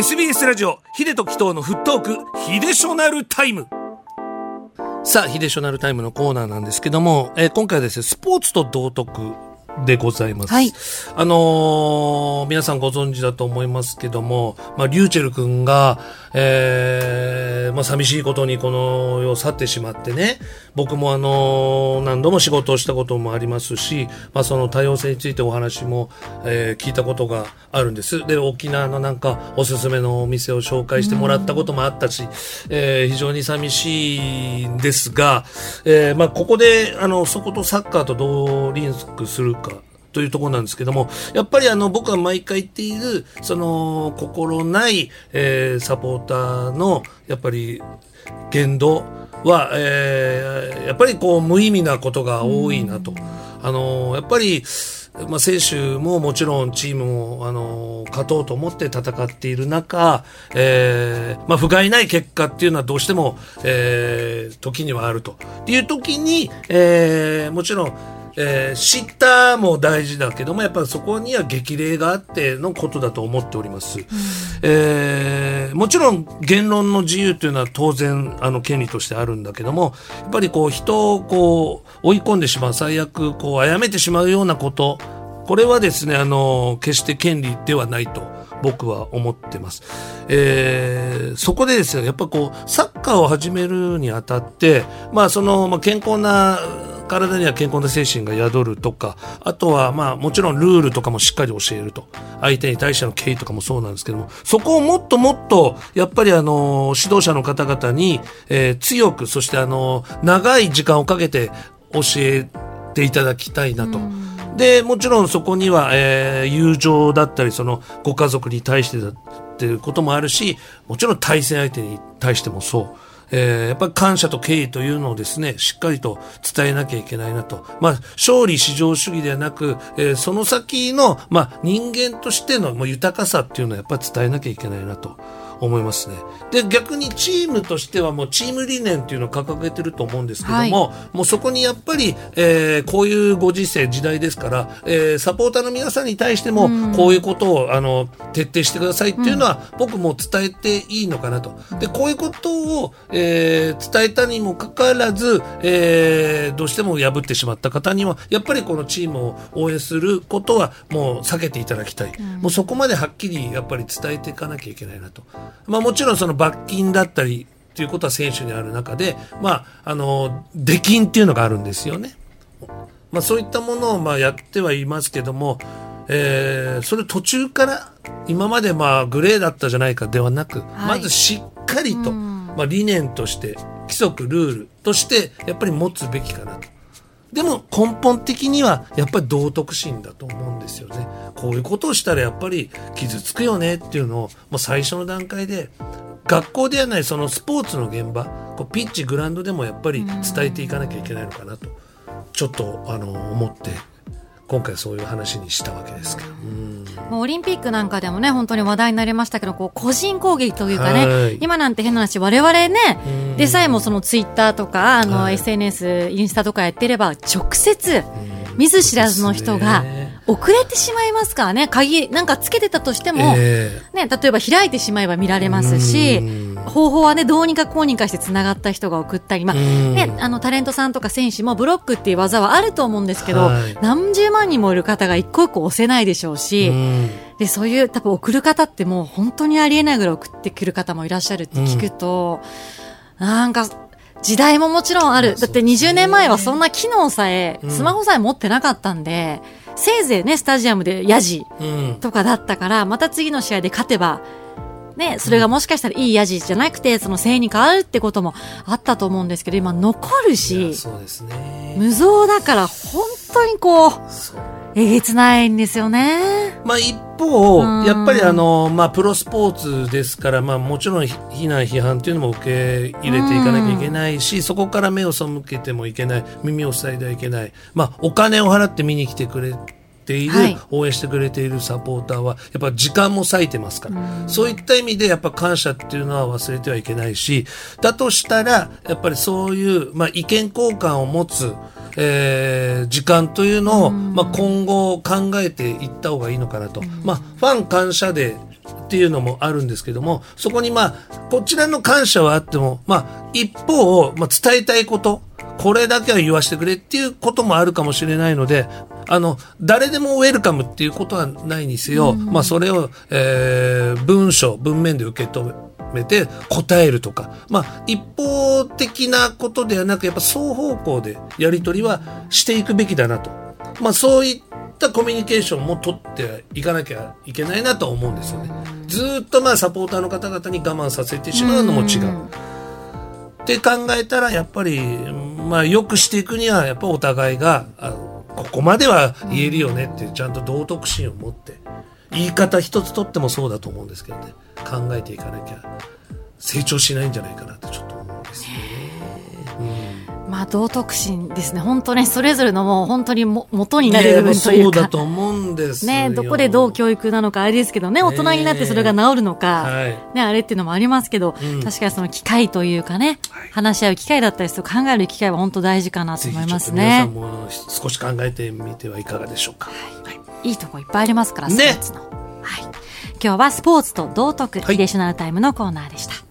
SBS ラジオヒデと紀藤のフットークヒデショナルタイム。さあヒデショナルタイムのコーナーなんですけども、えー今回はですねスポーツと道徳でございます。はいあのー皆さんご存知だと思いますけども、まあ、リューチェル君が、えーまあ、寂しいことにこの世を去ってしまってね、僕もあのー何度も仕事をしたこともありますし、まあ、その多様性についてお話も、えー聞いたことがあるんです。で、沖縄のなんかおすすめのお店を紹介してもらったこともあったし、えー非常に寂しいんですが、えーまあ、ここで、あの、そことサッカーとどうリンクするか、というところなんですけども、やっぱりあの僕が毎回言っている、その心ない、えーサポーターのやっぱり言動は、えーやっぱりこう無意味なことが多いなと。あのやっぱり、まあ、選手ももちろんチームも、あの勝とうと思って戦っている中、えーまあ、不甲斐ない結果っていうのはどうしても、えー時にはあると。っていう時に、えーもちろん、えー知ったも大事だけどもやっぱりそこには激励があってのことだと思っております、えーもちろん言論の自由というのは当然あの権利としてあるんだけどもやっぱりこう人をこう追い込んでしまう最悪こう殺めてしまうようなことこれはですねあの決して権利ではないと僕は思ってます。えーそこでですね、やっぱこう、サッカーを始めるにあたって、まあその、まあ健康な、体には健康な精神が宿るとか、あとはまあもちろんルールとかもしっかり教えると。相手に対しての敬意とかもそうなんですけども、そこをもっともっと、やっぱりあの、指導者の方々に、えー強く、そしてあの、長い時間をかけて教えていただきたいなと。で、もちろんそこには、えー友情だったり、そのご家族に対してだっていうこともあるし、もちろん対戦相手に対してもそう。えーやっぱり感謝と敬意というのをですね、しっかりと伝えなきゃいけないなと。まあ、勝利至上主義ではなく、えーその先の、まあ、人間としてのもう豊かさっていうのはやっぱり伝えなきゃいけないなと。思いますね。で、逆にチームとしてはもうチーム理念っていうのを掲げてると思うんですけども、もうそこにやっぱり、えーこういうご時世、時代ですから、えーサポーターの皆さんに対しても、こういうことを、あの、徹底してくださいっていうのは、僕も伝えていいのかなと。で、こういうことを、えー伝えたにもかかわらず、えーどうしても破ってしまった方には、やっぱりこのチームを応援することは、もう避けていただきたい。もうそこまではっきり、やっぱり伝えていかなきゃいけないなと。まあもちろんその罰金だったり、ということは選手にある中で、まあ、あの、出金っていうのがあるんですよね。まあ、そういったものをまあやってはいますけども、えーそれ途中から今までまあグレーだったじゃないかではなく、はいまずしっかりと、まあ、理念として規則ルールとしてやっぱり持つべきかなと。でも根本的にはやっぱり道徳心だと思うんですよね。こういうことをしたらやっぱり傷つくよねっていうのをもう最初の段階で学校ではないそのスポーツの現場こうピッチグラウンドでもやっぱり伝えていかなきゃいけないのかなとちょっとあの思って今回そういう話にしたわけですけど。うん。まあオリンピックなんかでもね、本当に話題になりましたけど、こう、個人攻撃というかね、はい。今なんて変な話、我々ねうん、でさえもそのツイッターとか、あの、はい。SNS、インスタとかやってれば、直接、見ず知らずの人が遅れてしまいますからね、鍵、なんかつけてたとしても、えね、例えば開いてしまえば見られますうしん、方法はね、どうにかこうにかして繋がった人が送ったり、まあ、うん。ね、あの、タレントさんとか選手もブロックっていう技はあると思うんですけど、はい。何十万人もいる方が一個一個押せないでしょうし、うん。で、そういう、多分送る方ってもう本当にありえないぐらい送ってくる方もいらっしゃるって聞くと、なんか、時代ももちろんある。だって20年前はそんな機能さえ、うん。スマホさえ持ってなかったんで、せいぜいね、スタジアムでヤジうん。とかだったから、また次の試合で勝てば、ね、それがもしかしたらいいヤジじゃなくて、その声援に変わるってこともあったと思うんですけど、今残るいしや、そうですね。無造だから本当にこう、えげつないんですよね。まあ一方うん、やっぱりあの、まあプロスポーツですから、まあもちろんひ非難批判っていうのも受け入れていかなきゃいけないし、そこから目を背けてもいけない、耳を塞いではいけない。まあお金を払って見に来てくれている、はい。応援してくれているサポーターは、やっぱ時間も割いてますから、そういった意味でやっぱ感謝っていうのは忘れてはいけないし、だとしたら、やっぱりそういう、まあ意見交換を持つ、えー時間というのを、まあ、今後考えていった方がいいのかなと、まあ、ファン感謝デーっていうのもあるんですけども、そこにまあ、こちらの感謝はあっても、まあ、一方、まあ、伝えたいこと、これだけは言わせてくれっていうこともあるかもしれないので、あの、誰でもウェルカムっていうことはないにせよ、うん、まあ、それを、えー、文章、文面で受け止めて答えるとか、まあ、一方的なことではなく、やっぱ双方向でやり取りはしていくべきだなと。まあ、そういったコミュニケーションも取っていかなきゃいけないなと思うんですよね。ずっとまあサポーターの方々に我慢させてしまうのも違う。って考えたらやっぱり、まあ、よくしていくにはやっぱお互いがあここまでは言えるよねってちゃんと道徳心を持って言い方一つとってもそうだと思うんですけどね考えていかなきゃ成長しないんじゃないかなってちょっと思うんですよね。まあ、道徳心ですね。本当ね、それぞれのもう本当にも元になる部分というか。そうだと思うんですね、どこでどう教育なのかあれですけどね、大人になってそれが治るのか、ね、あれっていうのもありますけど、うん、確かにその機会というかね、はい、話し合う機会だったりすると考える機会は本当大事かなと思いますね。皆さんも少し考えてみてはいかがでしょうか。はい。いいとこいっぱいありますから、スポーツの。ね、はい。今日はスポーツと道徳、はい、ヒデショナルタイムのコーナーでした。